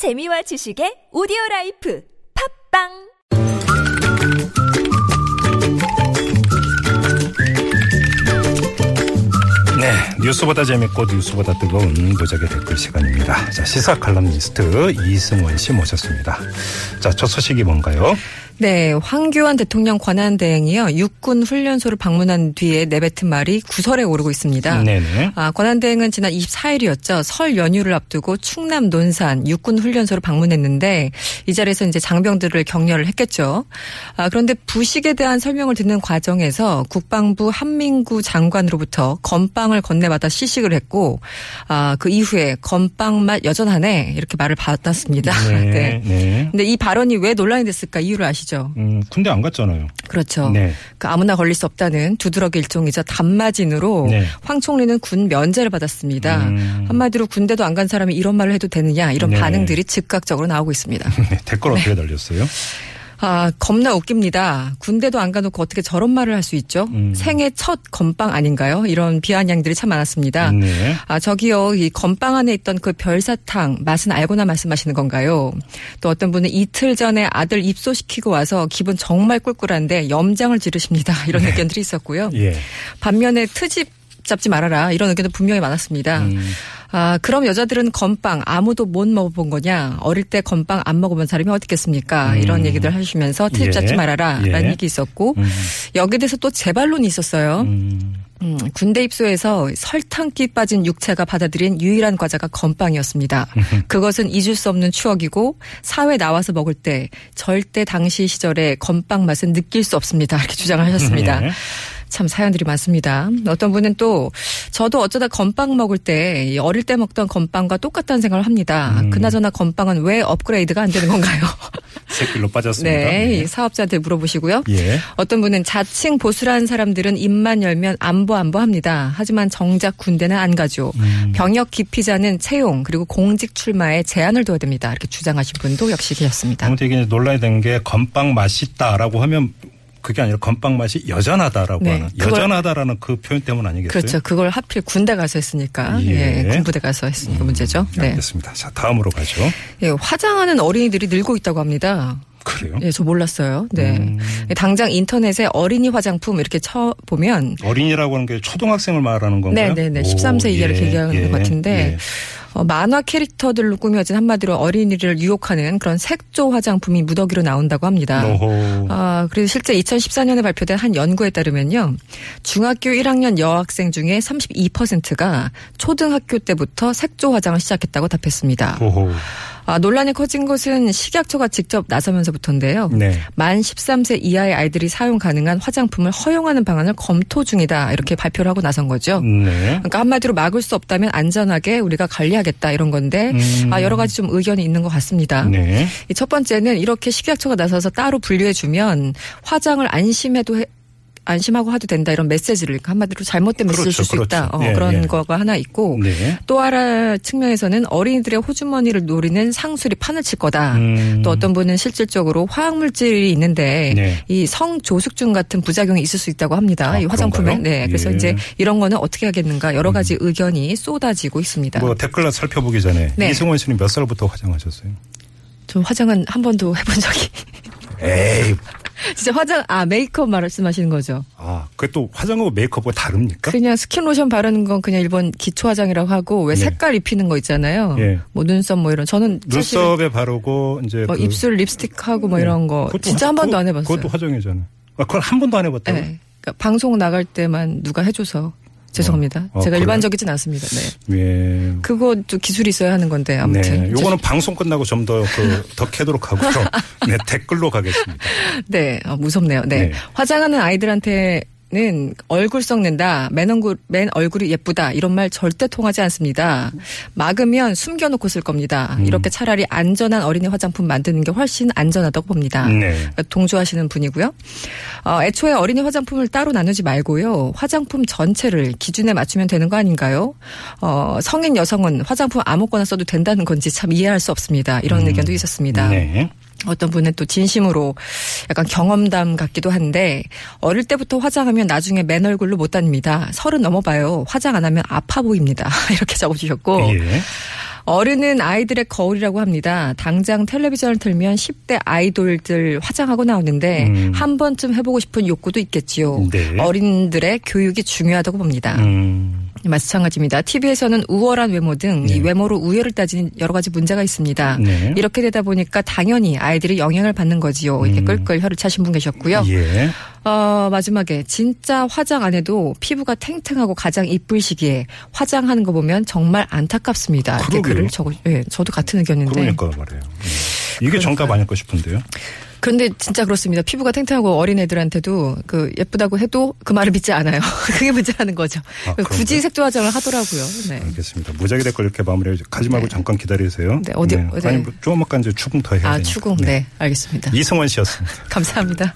재미와 지식의 오디오 라이프 팝빵 네, 뉴스보다 재밌고 뉴스보다 뜨거운 무적의 댓글 시간입니다. 자, 시사 칼럼니스트 이승원 씨 모셨습니다. 자, 첫 소식이 뭔가요? 네, 황교안 대통령 권한대행이요 육군 훈련소를 방문한 뒤에 내뱉은 말이 구설에 오르고 있습니다. 네네. 아, 권한대행은 지난 24일이었죠. 설 연휴를 앞두고 충남 논산 육군 훈련소를 방문했는데 이 자리에서 이제 장병들을 격려를 했겠죠. 아, 그런데 부식에 대한 설명을 듣는 과정에서 국방부 한민구 장관으로부터 건빵을 건네받아 시식을 했고 아, 그 이후에 건빵 맛 여전하네 이렇게 말을 받았습니다. 네, 네. 근데 이 발언이 왜 논란이 됐을까 이유를 아시죠? 음, 군대 안 갔잖아요. 그렇죠. 네. 그 아무나 걸릴 수 없다는 두드러기 일종이자 단마진으로 네. 황 총리는 군 면제를 받았습니다. 음. 한마디로 군대도 안 간 사람이 이런 말을 해도 되느냐 이런 네. 반응들이 즉각적으로 나오고 있습니다. 네, 댓글 어떻게 달렸어요? 아 겁나 웃깁니다. 군대도 안 가놓고 어떻게 저런 말을 할 수 있죠? 음. 생애 첫 건빵 아닌가요? 이런 비아냥들이 참 많았습니다. 네. 아, 저기요, 이 건빵 안에 있던 그 별사탕 맛은 알고나 말씀하시는 건가요? 또 어떤 분은 이틀 전에 아들 입소시키고 와서 기분 정말 꿀꿀한데 염장을 지르십니다. 이런 의견들이 있었고요. 예. 반면에 트집 잡지 말아라. 이런 의견도 분명히 많았습니다. 음. 아, 그럼 여자들은 건빵 아무도 못 먹어본 거냐? 어릴 때 건빵 안 먹어본 사람이 어딨겠습니까? 음. 이런 얘기들 하시면서 트집 예. 잡지 말아라. 예. 라는 얘기 있었고, 음. 여기에 대해서 또 재반론이 있었어요. 음. 음, 군대 입소에서 설탕기 빠진 육체가 받아들인 유일한 과자가 건빵이었습니다. 그것은 잊을 수 없는 추억이고 사회 나와서 먹을 때 절대 당시 시절의 건빵 맛은 느낄 수 없습니다. 이렇게 주장을 하셨습니다. 네. 참 사연들이 많습니다. 어떤 분은 또 저도 어쩌다 건빵 먹을 때 어릴 때 먹던 건빵과 똑같다는 생각을 합니다. 음. 그나저나 건빵은 왜 업그레이드가 안 되는 건가요? 새길로 빠졌습니다. 네, 이 사업자한테 물어보시고요. 예. 어떤 분은 자칭 보수라는 사람들은 입만 열면 안보 안보 합니다. 하지만 정작 군대는 안 가죠. 음. 병역 기피자는 채용 그리고 공직 출마에 제한을 둬야 됩니다. 이렇게 주장하신 분도 역시 계셨습니다. 아무튼 이게 논란이 된 게 건빵 맛있다라고 하면 그게 아니라 건빵 맛이 여전하다라고 네, 하는 여전하다라는 그 표현 때문 아니겠어요? 그렇죠. 그걸 하필 군대 가서 했으니까 예. 예, 군부대 가서 했으니까 문제죠. 네. 알겠습니다. 자, 다음으로 가죠. 예, 화장하는 어린이들이 늘고 있다고 합니다. 그래요? 예, 저 몰랐어요. 네. 음. 당장 인터넷에 어린이 화장품 이렇게 쳐 보면 어린이라고 하는 게 초등학생을 말하는 건가요? 네 네네. 오, 13세 이하 이렇게 예, 얘기하는 예, 것 같은데 예. 어, 만화 캐릭터들로 꾸며진 한마디로 어린이를 유혹하는 그런 색조 화장품이 무더기로 나온다고 합니다. 아, 그래서 실제 2014년에 발표된 한 연구에 따르면요. 중학교 1학년 여학생 중에 32%가 초등학교 때부터 색조 화장을 시작했다고 답했습니다. 오호. 아, 논란이 커진 것은 식약처가 직접 나서면서부터인데요. 네. 만 13세 이하의 아이들이 사용 가능한 화장품을 허용하는 방안을 검토 중이다. 이렇게 발표를 하고 나선 거죠. 네. 그러니까 한마디로 막을 수 없다면 안전하게 우리가 관리하겠다 이런 건데 음. 아, 여러 가지 좀 의견이 있는 것 같습니다. 네. 이첫 번째는 이렇게 식약처가 나서서 따로 분류해 주면 화장을 안심해도 해- 안심하고 해도 된다 이런 메시지를 한마디로 잘못된 메시지를 그렇죠, 줄수 있다 그렇죠. 어, 예, 그런 예. 거가 하나 있고 네. 또 하나 측면에서는 어린이들의 호주머니를 노리는 상술이 판을 칠 거다. 음. 또 어떤 분은 실질적으로 화학물질이 있는데 네. 이 성조숙증 같은 부작용이 있을 수 있다고 합니다. 아, 이 화장품에. 그런가요? 네. 그래서 예. 이제 이런 거는 어떻게 하겠는가 여러 가지 의견이 쏟아지고 있습니다. 뭐 댓글로 살펴보기 전에 네. 이승원 씨는 몇 살부터 화장하셨어요? 저 화장은 한 번도 해본 적이 에이. 진짜 화장 아 메이크업 말씀하시는 거죠? 아, 그게 또 화장하고 메이크업과 다릅니까? 그냥 스킨 로션 바르는 건 그냥 일본 기초 화장이라고 하고 왜 네. 색깔 입히는 거 있잖아요. 예. 뭐 눈썹 뭐 이런 저는 눈썹에 바르고 이제 뭐 그- 입술 립스틱 하고 뭐 이런 거 진짜 화- 한 번도 안 해봤어요. 그것도 화장이잖아요. 아, 그걸 한 번도 안 해봤다고? 네. 그러니까 방송 나갈 때만 누가 해줘서 죄송합니다. 어, 제가 그래요? 일반적이진 않습니다. 네. 예. 그것도 기술이 있어야 하는 건데 아무튼 네. 요거는 방송 끝나고 좀 더 그더 캐도록 하고요. 네, 댓글로 가겠습니다. 네, 어, 무섭네요. 네. 네. 화장하는 아이들한테 는 얼굴 썩는다, 맨 얼굴, 맨 얼굴이 예쁘다, 이런 말 절대 통하지 않습니다. 막으면 숨겨놓고 쓸 겁니다. 음. 이렇게 차라리 안전한 어린이 화장품 만드는 게 훨씬 안전하다고 봅니다. 네. 그러니까 동조하시는 분이고요. 어, 애초에 어린이 화장품을 따로 나누지 말고요. 화장품 전체를 기준에 맞추면 되는 거 아닌가요? 어, 성인 여성은 화장품 아무거나 써도 된다는 건지 참 이해할 수 없습니다. 이런 의견도 있었습니다. 네. 어떤 분은 또 진심으로 약간 경험담 같기도 한데 어릴 때부터 화장하면 나중에 맨 얼굴로 못 다닙니다. 서른 넘어봐요. 화장 안 하면 아파 보입니다. 이렇게 적어주셨고 예. 어른은 아이들의 거울이라고 합니다. 당장 텔레비전을 틀면 10대 아이돌들 화장하고 나오는데 음. 한 번쯤 해보고 싶은 욕구도 있겠지요. 네. 어린들의 교육이 중요하다고 봅니다. 음. 마찬가지입니다. TV에서는 우월한 외모 등이 네. 외모로 우열을 따지는 여러 가지 문제가 있습니다. 네. 이렇게 되다 보니까 당연히 아이들이 영향을 받는 거지요. 이렇게 음. 끌끌 혀를 차신 분 계셨고요. 예. 어, 마지막에 진짜 화장 안 해도 피부가 탱탱하고 가장 이쁠 시기에 화장하는 거 보면 정말 안타깝습니다. 이렇게 그러게요. 글을 적어, 예, 저도 같은 의견인데. 그러니까 말이에요. 예. 이게 정답 아닐까 싶은데요. 그런데 진짜 그렇습니다. 피부가 탱탱하고 어린 애들한테도 그 예쁘다고 해도 그 말을 믿지 않아요. 그게 문제라는 거죠. 아? 굳이 색조 화장을 하더라고요. 네. 알겠습니다. 무작위 댓글 이렇게 마무리 가지 말고 네. 잠깐 기다리세요. 네, 어디- 어디- 아니, 뭐 조금만 이제 추궁 더 해야 아, 되니까. 추궁. 네, 알겠습니다. 이승원 씨였습니다. 감사합니다.